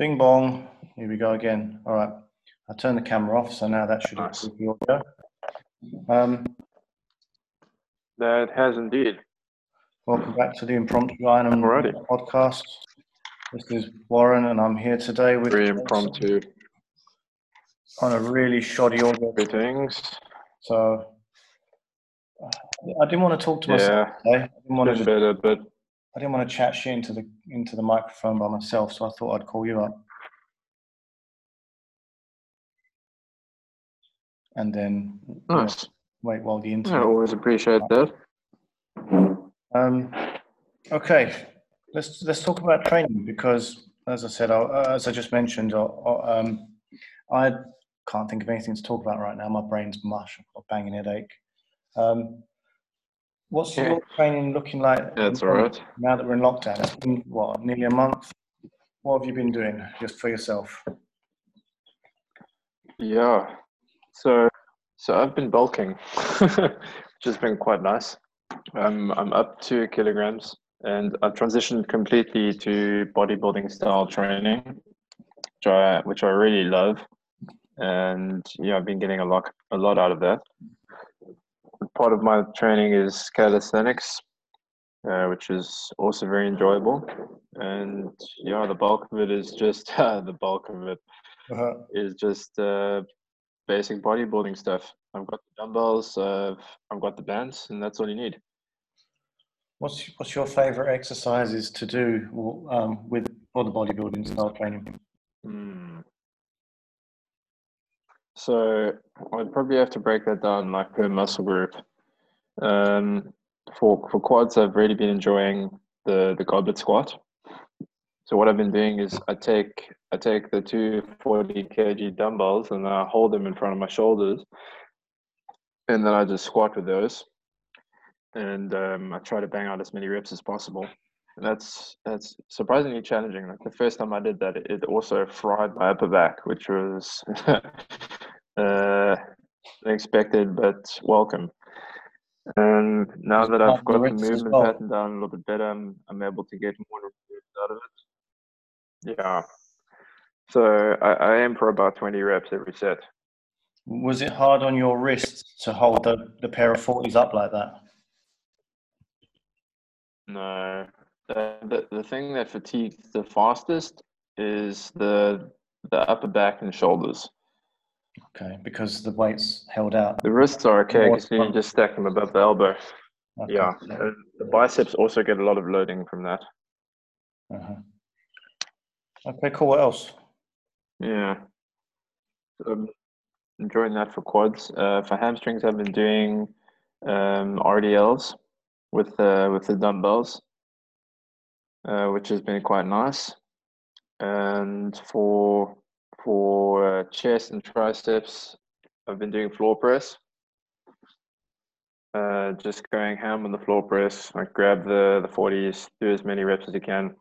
Bing bong. Here we go again. All right. I turn the camera off, so now that should Nice. improve the audio. Um, That has indeed. welcome back to the Impromptu Iron Alrighty. podcast. This is Warren, and I'm here today with Very impromptu on a really shoddy audio. greetings. So uh, I didn't want to talk to myself Yeah, today. I didn't want to. better, but I didn't want to chat shit into the into the microphone by myself, so I thought I'd call you up. And then nice. wait while the I internet. always appreciate that. Um, okay, let's let's talk about training because, as I said, I, as I just mentioned, I, I, um, I can't think of anything to talk about right now. My brain's mush. I've got a banging headache. Um, what's Yeah. your training looking like? That's all right. Now that we're in lockdown, it's been what nearly a month. What have you been doing just for yourself? Yeah. So, so I've been bulking, which has been quite nice. I'm I'm up two kilograms, and I've transitioned completely to bodybuilding style training, which I which I really love, and yeah, I've been getting a lot a lot out of that. Part of my training is calisthenics, uh, which is also very enjoyable, and yeah, the bulk of it is just the bulk of it Uh, is just uh, basic bodybuilding stuff. I've got the dumbbells, uh, I've got the bands, and that's all you need. what's what's your favorite exercises to do um, with for the bodybuilding style training? Hmm. So I'd probably have to break that down like per muscle group. Um, for for quads, I've really been enjoying the the goblet squat. So what I've been doing is I take I take the two 40 kg dumbbells and I hold them in front of my shoulders, and then I just squat with those, and um, I try to bang out as many reps as possible. And that's that's surprisingly challenging. Like the first time I did that, it also fried my upper back, which was uh, unexpected but welcome. And now that I've Part of the got the movement well. pattern down a little bit better, I'm, I'm able to get more reps out of it. Yeah. So I, I aim for about 20 reps every set. Was it hard on your wrists to hold the, the pair of 40s up like that? No, the, the the thing that fatigues the fastest is the the upper back and shoulders. Okay, because the weight's held out. The wrists are okay because you fun. just stack them above the elbow. Okay, Yeah, so- and the biceps also get a lot of loading from that. uh-huh. Okay, cool. What else? Yeah, so I'm enjoying that for quads. Uh, for hamstrings, I've been doing um, RDLs with uh, with the dumbbells, uh, which has been quite nice. And for for uh, chest and triceps, I've been doing floor press. Uh, just going ham on the floor press. I grab the the forties, do as many reps as you can,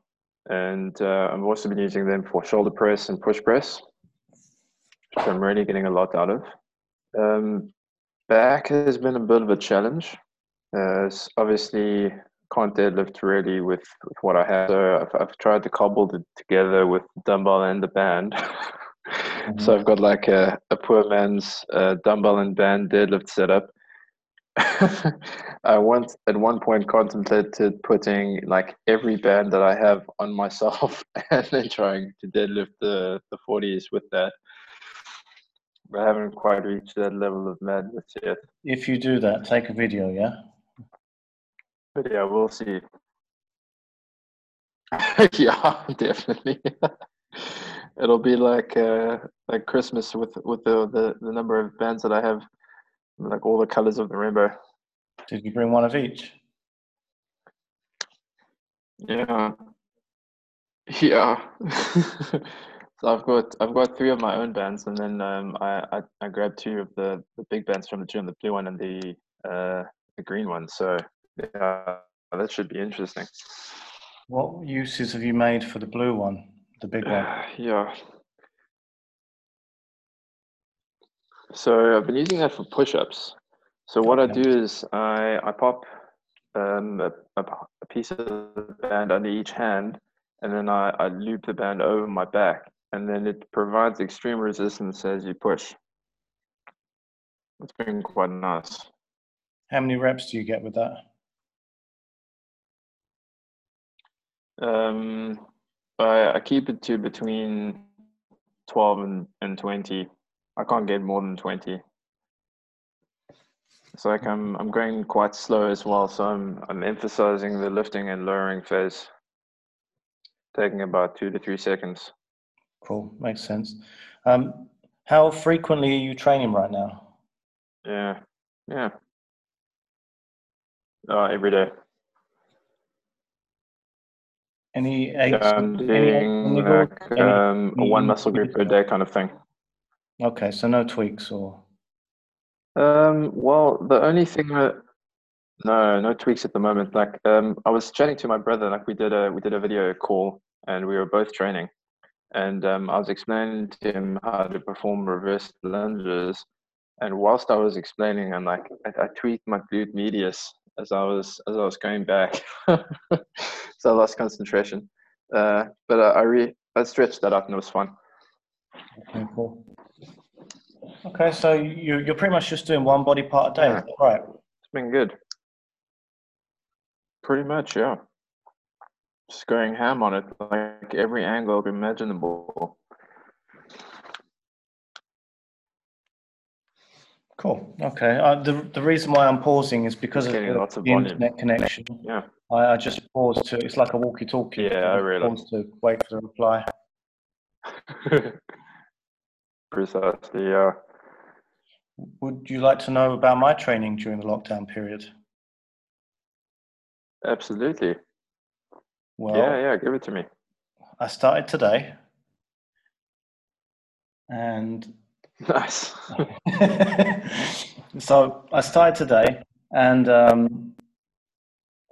and uh, I've also been using them for shoulder press and push press, which I'm really getting a lot out of. Um, back has been a bit of a challenge. Uh, it's obviously can't deadlift really with, with what I have. So I've, I've tried to cobble it together with dumbbell and the band. So I've got like a, a poor man's uh, dumbbell and band deadlift setup. I once at one point contemplated putting like every band that I have on myself and then trying to deadlift the, the 40s with that. But I haven't quite reached that level of madness yet. If you do that, take a video, yeah? But yeah, we'll see. yeah, definitely. It'll be like uh, like Christmas with with the, the the number of bands that I have, like all the colors of the rainbow. Did you bring one of each? Yeah, yeah. so I've got I've got three of my own bands, and then um, I, I I grabbed two of the the big bands from the gym, the blue one and the uh the green one. So yeah, that should be interesting. What uses have you made for the blue one, the big one? yeah. So I've been using that for push-ups. So what I do is I I pop um, a, a, piece of band under each hand, and then I, I loop the band over my back, and then it provides extreme resistance as you push. It's been quite nice. How many reps do you get with that? Um, I, I keep it to between 12 and, and 20. I can't get more than 20. It's like I'm I'm going quite slow as well, so I'm I'm emphasizing the lifting and lowering phase, taking about two to three seconds. Cool, makes sense. Um, how frequently are you training right now? Yeah, yeah. Uh, every day. Any Yeah, eight? I'm any like Any- um, any one muscle group per day kind of thing. Okay, so no tweaks or Um, well, the only thing that no, no tweaks at the moment. Like, um, I was chatting to my brother. Like, we did a we did a video call, and we were both training, and um, I was explaining to him how to perform reverse lunges, and whilst I was explaining, I'm like, I, I tweaked my glute medius as I was as I was going back, so I lost concentration. Uh, but I, I re I stretched that up, and it was fun. okay, cool. Okay, so you you're pretty much just doing one body part a day, Yeah. right? It's been good. Pretty much, yeah. Just going ham on it, like every angle imaginable. Cool. Okay. Uh, the the reason why I'm pausing is because of the, lots of the internet connection. Yeah. I, I just paused to. It's like a walkie-talkie. Yeah, I paused to wait for the reply. Precisely, yeah. Would you like to know about my training during the lockdown period? Absolutely. Well, yeah, yeah, give it to me. I started today, and Nice. so I started today, and um,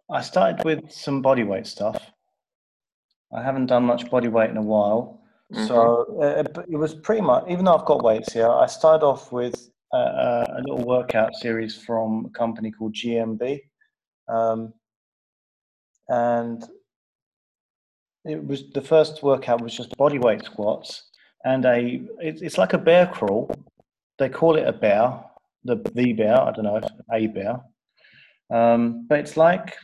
I started with some body weight stuff. I haven't done much body weight in a while, so uh, it was pretty much. Even though I've got weights here, I started off with a, a, a little workout series from a company called GMB, um, and it was the first workout was just body weight squats and a it, it's like a bear crawl. They call it a bear, the the bear. I don't know, if a bear. Um, but it's like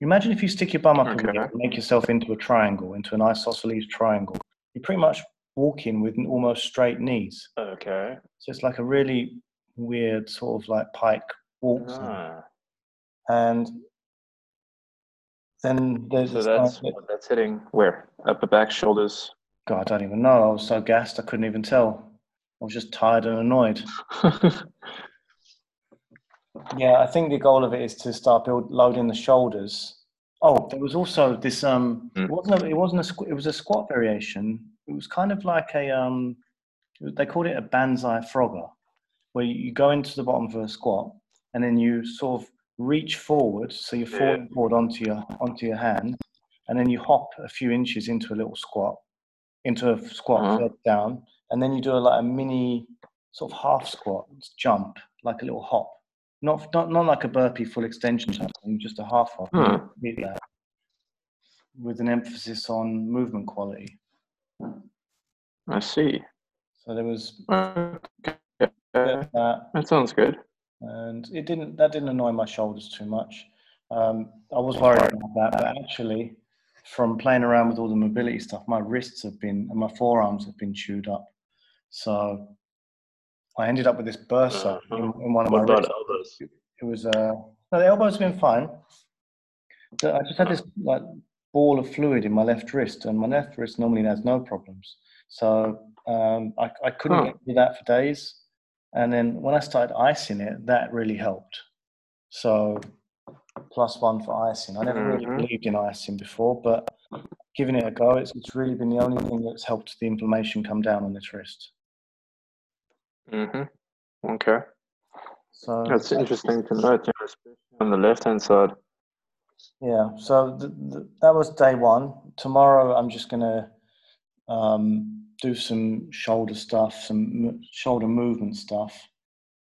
imagine if you stick your bum up Okay. and make yourself into a triangle, into an isosceles triangle. You're pretty much walking with an almost straight knees. Okay. So it's like a really weird sort of like pike walk. Ah, And then there's so that's guy- that's hitting where? Upper back, shoulders. God, I don't even know. I was so gassed I couldn't even tell. I was just tired and annoyed. Yeah, I think the goal of it is to start build loading the shoulders. Oh, there was also this. Um, it Mm. wasn't. A, it wasn't a. squ- It was a squat variation. It was kind of like a. Um, they called it a banzai frogger, where you, go into the bottom for a squat, and then you sort of reach forward, so you're falling forward onto your onto your hand, and then you hop a few inches into a little squat, into a squat Uh-huh. down, and then you do a, like a mini sort of half squat jump, like a little hop. Not, not, not like a burpee full extension type thing, just a half you Hmm. with an emphasis on movement quality. I see. So there was Okay. that, That sounds good. and it didn't that didn't annoy my shoulders too much. Um, I was worried about that, but actually, from playing around with all the mobility stuff, my wrists have been and my forearms have been chewed up. So I ended up with this bursa in, in one of my wrists. elbows? it was uh no, the elbow's been fine. So I just had this like ball of fluid in my left wrist, and my left wrist normally has no problems. So um, I, I couldn't Huh. get through that for days. And then when I started icing it, that really helped. So plus one for icing. I never really Mhm. believed in icing before, but giving it a go, it's, it's really been the only thing that's helped the inflammation come down on this wrist. Mm-hmm. Okay. So That's interesting to note, especially on the left hand side. Yeah, so th- th- that was day one. Tomorrow, I'm just gonna um, do some shoulder stuff, some m- shoulder movement stuff,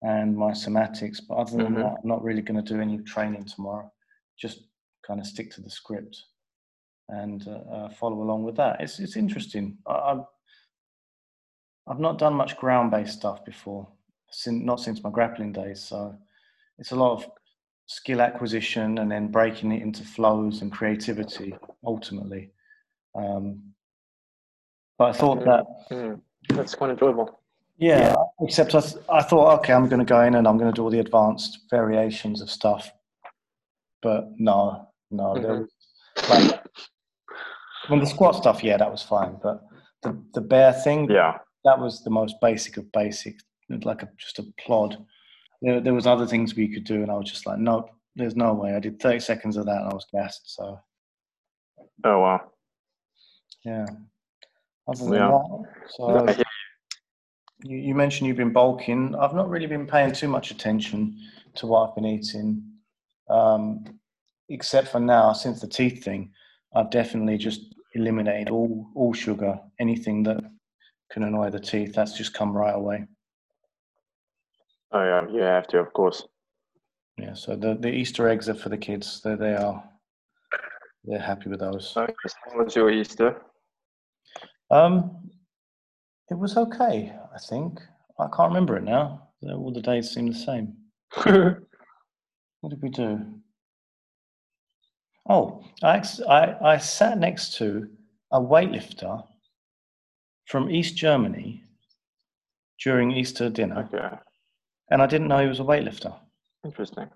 and my somatics. But other than Mhm. that, I'm not really gonna do any training tomorrow. Just kind of stick to the script. and uh, uh, follow along with that. It's it's interesting. I, I've I've not done much ground based stuff before, since, not since my grappling days. So it's a lot of skill acquisition and then breaking it into flows and creativity ultimately. Um, but I thought that Mm, that's quite enjoyable. yeah, except I, th- I thought, okay, I'm going to go in and I'm going to do all the advanced variations of stuff. But no, no, there Mhm. was like, I mean, the squat stuff, yeah, that was fine. But the, the bear thing, Yeah. That was the most basic of basic, like a, just a plod. There, there was other things we could do, and I was just like, nope, there's no way. I did 30 seconds of that, and I was gassed. So Oh wow. yeah. Other than Yeah. that, so you, you mentioned you've been bulking. I've not really been paying too much attention to what I've been eating, um, except for now, since the teeth thing, I've definitely just eliminated all all sugar, anything that can annoy the teeth. That's just come right away. Oh yeah, you have to, of course. Yeah. So the the Easter eggs are for the kids. They they are they're happy with those. How was your Easter? Um, it was okay. I think I can't remember it now. All the days seem the same. What did we do? Oh, I, I, I sat next to a weightlifter from East Germany during Easter dinner, okay, and I didn't know he was a weightlifter. interesting.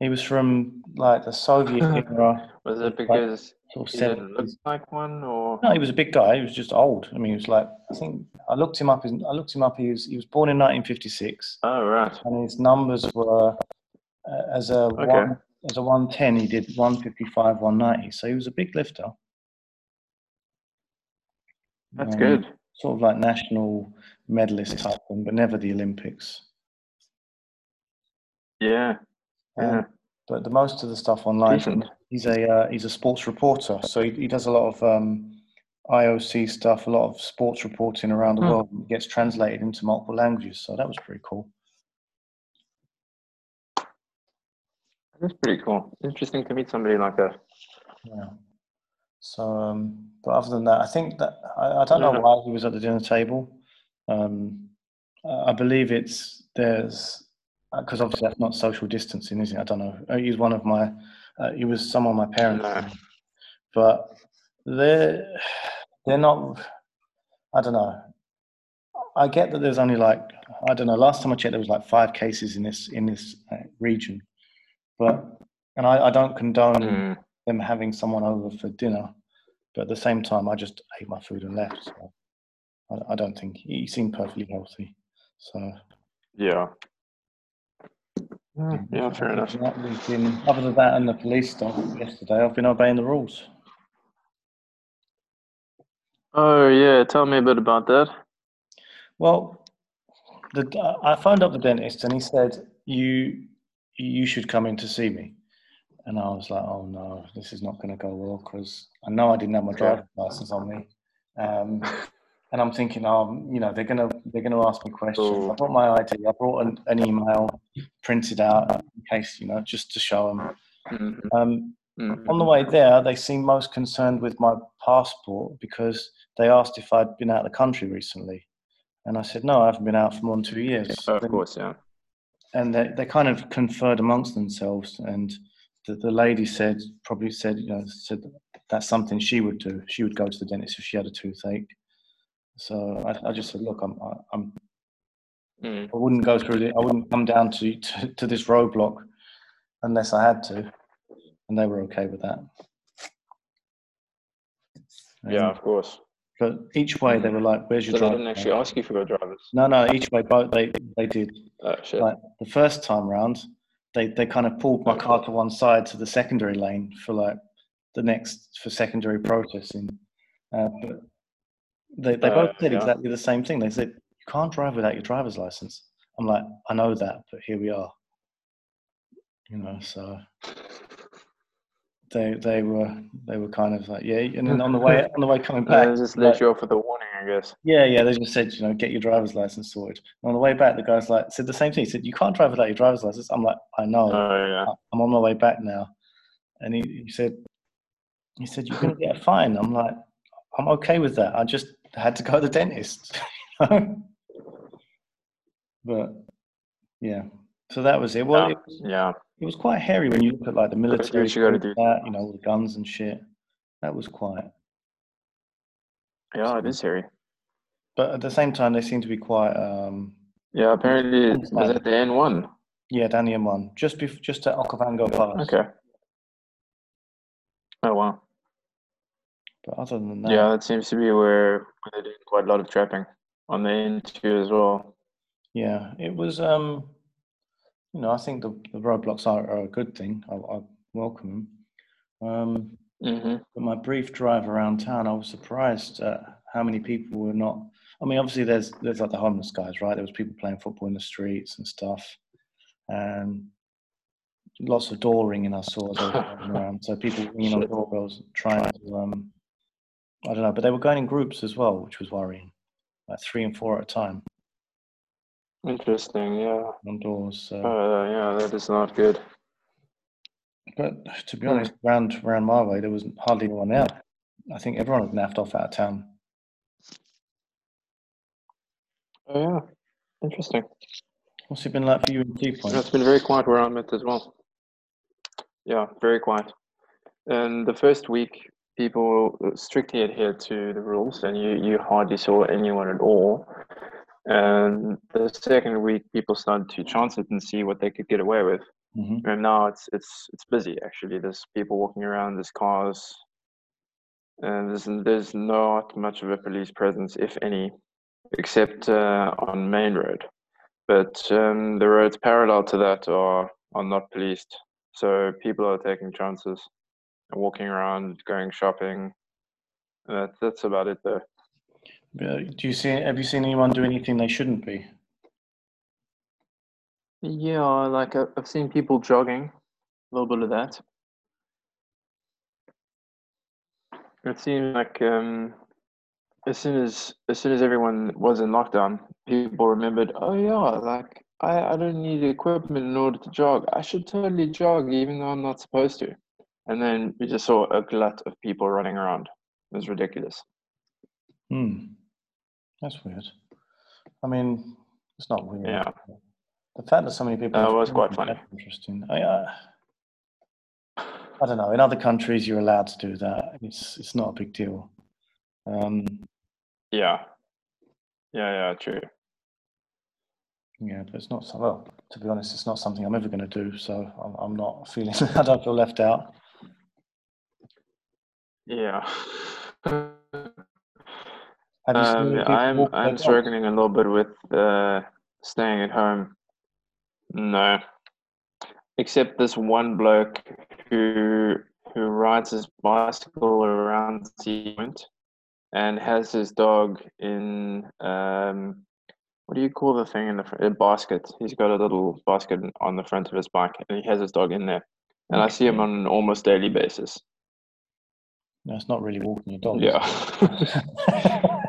He was from like the Soviet era, Was it Like, because sort of he didn't look like one, or No, he was a big guy. He was just old. I mean, he was like I think I looked him up. I looked him up. He was he was born in 1956, oh right, and his numbers were uh, as a Okay. one as a 110. He did 155, 190. So he was a big lifter. that's Um, good. Sort of like national medalist type thing, but never the Olympics. Yeah, yeah, Um, but the most of the stuff online, decent. he's a uh, he's a sports reporter, so he, he does a lot of um, IOC stuff, a lot of sports reporting around the Hmm. world. It gets translated into multiple languages, so that was pretty cool. That's pretty cool. Interesting to meet somebody like that. Yeah. So, um, but other than that, I think that I, I don't know why he was at the dinner table. Um, I believe it's there's because obviously that's not social distancing, is it? I don't know. He's one of my, uh, he was someone my parents, No. but they're they're not. I don't know. I get that there's only like I don't know. Last time I checked, there was like five cases in this in this uh, region, but and I, I don't condone Mm, them having someone over for dinner, but at the same time, I just ate my food and left. So I, I don't think he seemed perfectly healthy. So yeah. Yeah, yeah, fair enough. Been, other than that and the police stuff yesterday, I've been obeying the rules. Oh yeah, tell me a bit about that. Well, the, I phoned up the dentist and he said you you should come in to see me, and I was like, oh no, this is not going to go well because I know I didn't have my driver's license on me, um, and I'm thinking, um, you know, they're gonna they're gonna ask me questions. I Oh. brought my ID, I brought an, an email printed out in case you know just to show them. Mhm, Um, mhm. on the way there, they seemed most concerned with my passport because they asked if I'd been out of the country recently. And I said, no, I haven't been out for more than two years. Oh, of course, yeah. And they, they kind of conferred amongst themselves. And the, the lady said, probably said, you know, said that's something she would do. She would go to the dentist if she had a toothache. So I, I just said, look, I'm, I- I'm, Mm. I wouldn't go through the, I wouldn't come down to, to, to this roadblock unless I had to. And they were okay with that. Yeah, Um, of course. But each way they were like, "Where's your So they didn't actually ask you for your drivers. No, no. Each way, both they they did. Oh shit. Like the first time round, they they kind of pulled my car to one side to the secondary lane for like the next for secondary processing. Uh, but they they both said yeah. exactly the same thing. They said you can't drive without your driver's license. I'm like, I know that, but here we are. You know, so they they were they were kind of like, yeah. And then on the way on the way coming back, They just like, let you off with a warning, I guess. Yeah, yeah. They just said, you know, get your driver's license sorted. And on the way back, the guy's like, said the same thing. He said, you can't drive without your driver's license. I'm like, I know. Oh yeah. I'm on my way back now. And he, he said, He said, You're going to get a fine. I'm like, I'm okay with that. I just had to go to the dentist. but yeah, so that was it. Well, yeah, it, was, yeah. It was quite hairy when you look at like the military, you that, you know, all the guns and shit. That was quite. Yeah, it is hairy. But at the same time, they seem to be quite. Um, Yeah, apparently it was at the N1. yeah, Danny M1, just bef- just at Okavango Pass. Okay. Oh wow. But other than that, Yeah, that seems to be where, where they're doing quite a lot of trapping on the N2 as well. Yeah, it was. Um, you know, I think the, the roadblocks are, are a good thing. I, I welcome them. Um, hmm but my brief drive around town, I was surprised at how many people were not. I mean, obviously, there's there's like the homeless guys, right? There was people playing football in the streets and stuff, and lots of door ringing I saw as I was driving around. So people ringing on doorbells, trying to. Um, I don't know, but they were going in groups as well, which was worrying, like three and four at a time Interesting. Yeah. on doors. So. Uh, yeah, that is not good. But to be Hmm. honest, round around my way, there was hardly anyone out. I think everyone had naffed off out of town. Oh yeah. Interesting. What's it been like for you in Sea Point? It's been very quiet where I'm at as well. Yeah, very quiet. And the first week, people strictly adhered to the rules, and you, you hardly saw anyone at all. And the second week, people started to chance it and see what they could get away with. hmm And now it's it's it's busy. Actually, there's people walking around, there's cars, and there's there's not much of a police presence, if any, except uh, on Main Road. But um, the roads parallel to that are are not policed, so people are taking chances, and walking around, going shopping. That, that's about it, though. Do you see? Have you seen anyone do anything they shouldn't be? Yeah, like I- I've seen people jogging, a little bit of that. It seemed like um, as soon as as soon as everyone was in lockdown, people remembered, oh yeah, like I, I don't need equipment in order to jog. I should totally jog even though I'm not supposed to. And then we just saw a glut of people running around. It was ridiculous. Hmm. That's weird. I mean, it's not weird. Yeah. The fact that so many people. That was quite funny. Interesting. I, uh, I don't know. In other countries, you're allowed to do that. It's it's not a big deal. Um, Yeah. Yeah, yeah, true. yeah, but it's not. so- Well, to be honest, it's not something I'm ever going to do. So I'm, I'm not feeling. I don't feel left out. Yeah. Have you seen Um, I'm I'm struggling a little bit with uh, staying at home. No, except this one bloke who who rides his bicycle around Sea Point and has his dog in um, what do you call the thing in the fr- a basket? He's got a little basket on the front of his bike, and he has his dog in there. And I see him on an almost daily basis. No, it's not really walking your dog. Yeah.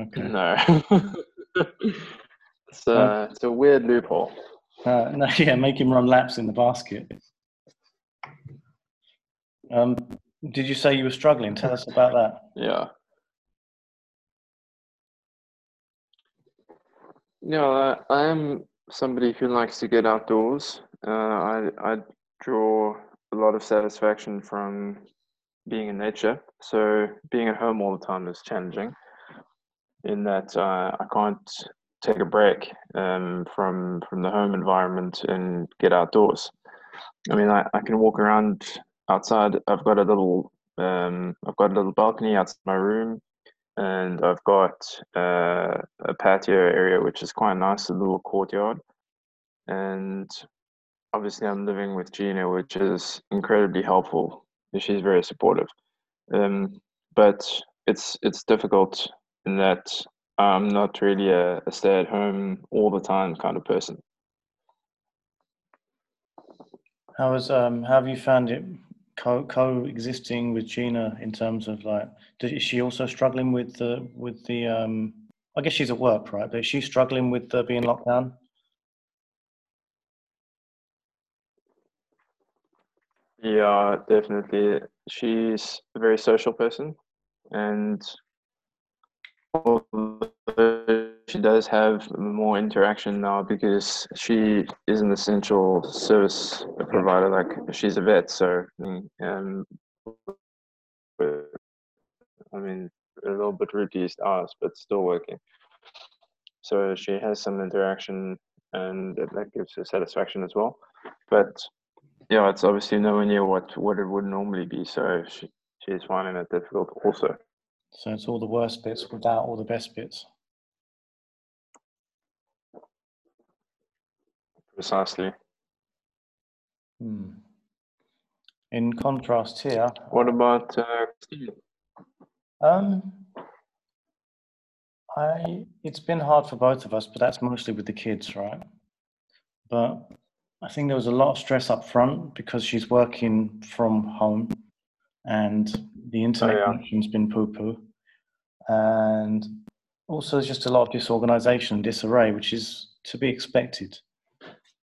okay. No. it's a it's a weird loophole. Uh, no, yeah, make him run laps in the basket. Um, did you say you were struggling? Tell us about that. Yeah. Yeah, I, I am somebody who likes to get outdoors. Uh, I I draw a lot of satisfaction from being in nature. So being at home all the time is challenging. In that uh, I can't take a break um, from from the home environment and get outdoors. I mean, I, I can walk around outside. I've got a little um, I've got a little balcony outside my room, and I've got uh, a patio area which is quite nice, a little courtyard. And obviously, I'm living with Gina, which is incredibly helpful. She's very supportive. Um, but it's it's difficult in that I'm not really a, a stay-at-home all the time kind of person. How was um? How have you found it co- coexisting with Gina in terms of like? Is she also struggling with the with the um? I guess she's at work, right? But is she struggling with uh, being locked down? Yeah, definitely. She's a very social person, and she does have more interaction now because she is an essential service provider. Like she's a vet, so um, I mean, a little bit reduced hours, but still working. So she has some interaction, and that gives her satisfaction as well. But yeah, it's obviously nowhere near what what it would normally be. So she she's finding it difficult also. So it's all the worst bits without all the best bits. Precisely. Hmm. In contrast here, What about uh, um, I it's been hard for both of us, but that's mostly with the kids, right? But I think there was a lot of stress up front because she's working from home and the internet yeah. connection's been poo poo. And also, there's just a lot of disorganization, and disarray, which is to be expected.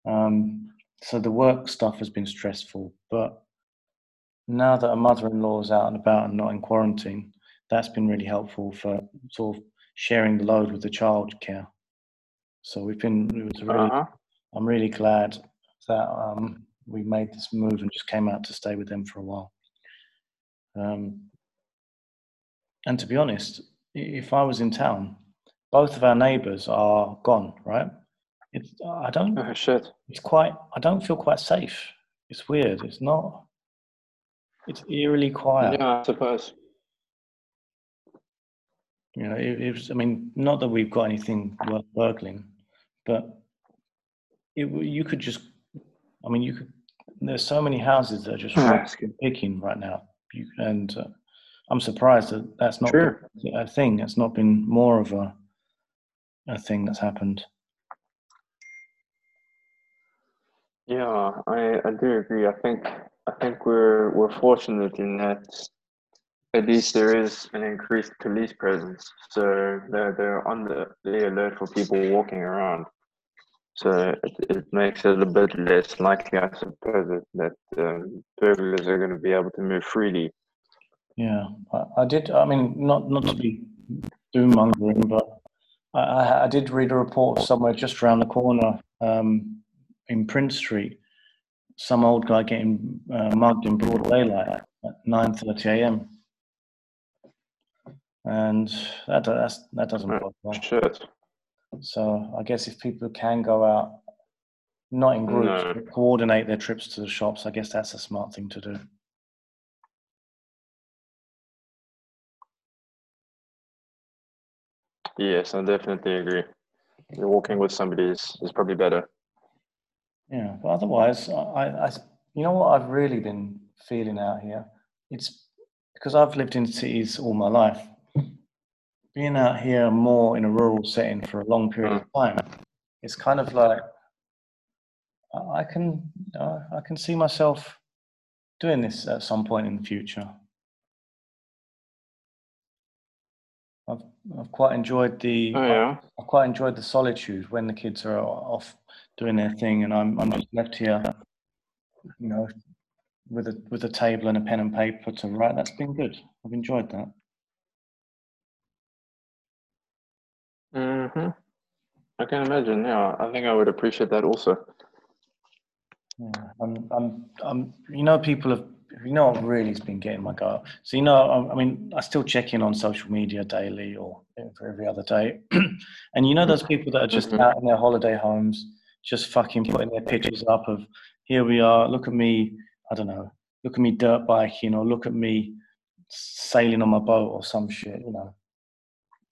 Um, so the work stuff has been stressful, but now that a mother-in-law is out and about and not in quarantine, that's been really helpful for sort of sharing the load with the child care. So we've been, it was really, Uh-huh. I'm really glad that um, we made this move and just came out to stay with them for a while. Um, and to be honest, if I was in town, both of our neighbours are gone, right? It's, I don't, Oh shit. it's quite, I don't feel quite safe. It's weird. It's not, it's eerily quiet. Yeah, I suppose. You know, it, it was, I mean, not that we've got anything worth burgling, but it, you could just, I mean, you could, there's so many houses that are just Ah, picking right now. You, and uh, I'm surprised that that's not Sure. a thing. It's not been more of a, a thing that's happened. Yeah, I, I do agree. I think I think we're we're fortunate in that at least there is an increased police presence. So they're they're on the, the alert for people walking around. So it, it makes it a bit less likely, I suppose, that, that um, burglars are going to be able to move freely. Yeah, I, I did. I mean, not not to be doom mongering, but I, I, did read a report somewhere just around the corner um, in Prince Street. Some old guy getting uh, mugged in broad daylight at nine thirty a.m. And that that's, that doesn't well. Shit. So I guess if people can go out, not in groups, No. but coordinate their trips to the shops, I guess that's a smart thing to do. Yes, I definitely agree. You're walking with somebody is, is probably better. Yeah, but otherwise, I, I- you know what I've really been feeling out here? It's because I've lived in cities all my life. Being out here more in a rural setting for a long period of time, it's kind of like I- can uh, I can see myself doing this at some point in the future. I've I've quite enjoyed the Oh yeah. I quite enjoyed the solitude when the kids are off doing their thing, and I'm I'm just left here, you know, with a with a table and a pen and paper to write. That's been good. I've enjoyed that. Mm-hmm. I can imagine. Yeah, I think I would appreciate that also. Yeah, I'm I'm I'm. You know, people have. You know, what really has been getting my goat. So you know, I, I mean, I still check in on social media daily or every every other day, and you know those people that are just Mhm. out in their holiday homes, just fucking putting their pictures up of here we are. Look at me. I don't know. Look at me dirt biking, or look at me sailing on my boat, or some shit. You know,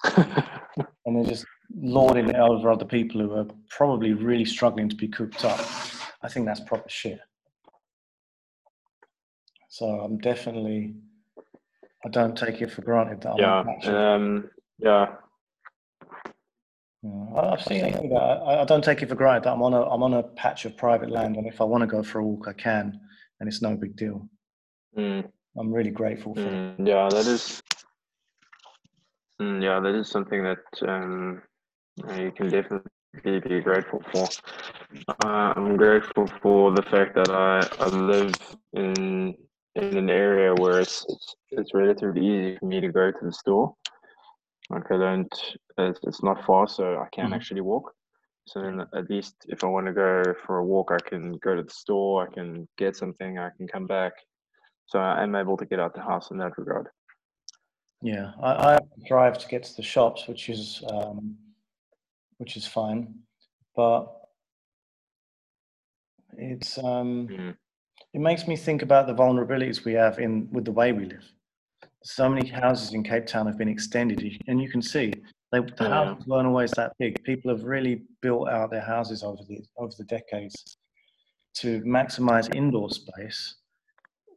and they're just lording it over other people who are probably really struggling to be cooped up. I think that's proper shit. So I'm definitely, I don't take it for granted that I'm yeah. Um. Yeah. I- I've seen that. I, I don't take it for granted that I'm on a I'm on a patch of private land, and if I want to go for a walk, I can, and it's no big deal. Mm, I'm really grateful for. it. mm, yeah. That is. Mm, yeah, that is something that um, uh, you can definitely be grateful for. Uh, I'm grateful for the fact that I, I live in in an area where it's, it's it's relatively easy for me to go to the store. Like I don't, it's, it's not far, so I can Mhm. actually walk. So then at least if I want to go for a walk, I can go to the store, I can get something, I can come back. So I am able to get out the house in that regard. Yeah, I, I drive to get to the shops, which is um, which is fine, but it's um, Mm. it makes me think about the vulnerabilities we have in with the way we live. So many houses in Cape Town have been extended, and you can see they, the Yeah. houses weren't always that big. People have really built out their houses over the over the decades to maximize indoor space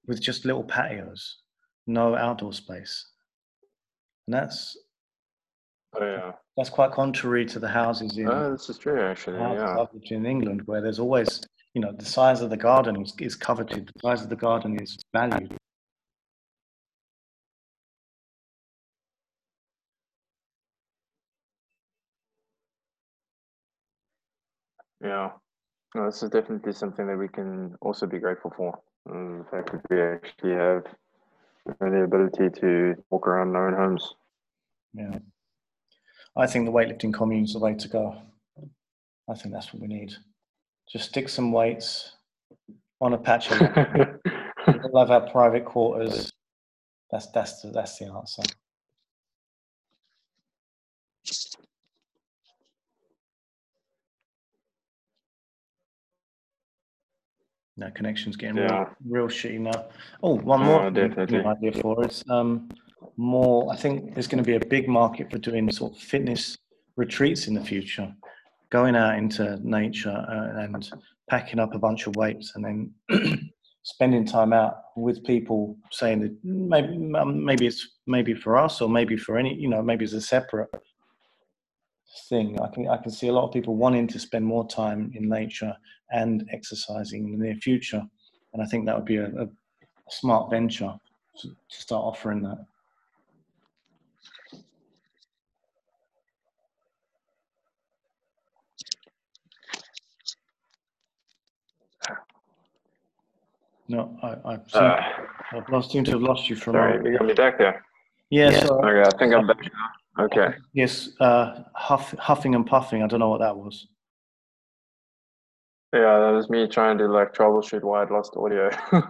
with just little patios, no outdoor space, and that's Oh yeah, that's quite contrary to the houses in oh, this is true actually. Yeah, in England, where there's always, you know, the size of the garden is, is coveted, the size of the garden is valued. yeah. No, this is definitely something that we can also be grateful for. Um, the fact that we actually have the ability to walk around our own homes. Yeah. I think the weightlifting commune is the way to go. I think that's what we need. Just stick some weights on a patch of land. We'll have our private quarters. That's that's the, that's the answer. No connection's getting Yeah. real, real shitty now. Oh, one more Oh, thing I've got an definitely. idea for it's um more. I think there's going to be a big market for doing sort of fitness retreats in the future, going out into nature uh, and packing up a bunch of weights and then spending time out with people, saying that maybe um, maybe it's maybe for us or maybe for any you know maybe it's a separate thing. I can I can see a lot of people wanting to spend more time in nature and exercising in the near future, and I think that would be a, a smart venture to, to start offering that. No, I, I seem, Uh, I've lost, seem to have lost you for a sorry, moment. you got me back there. Yeah, so Okay, I think I'm back now. Okay. yes, uh, huff, huffing and puffing. I don't know what that was. Yeah, that was me trying to like troubleshoot why I'd lost audio.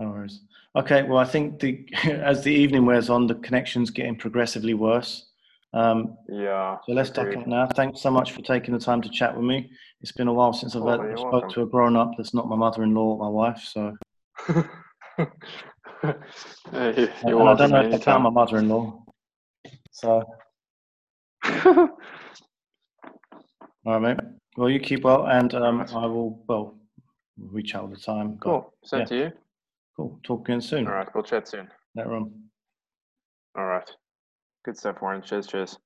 No worries. Okay, well, I think the as the evening wears on, the connection's getting progressively worse. Um, yeah. so let's agreed. out now. Thanks so much for taking the time to chat with me. It's been a while since I've Oh, had- spoke welcome. to a grown up that's not my mother-in-law or my wife. So Hey, and I don't know if I anytime. my mother-in-law. So all right, mate. Well, you keep well, and um, I will. Well, reach out all the time. Cool. Same Yeah. to you. Cool. Talk again soon. All right. We'll chat soon. Later on. All right. Good stuff, Warren. Cheers. Cheers.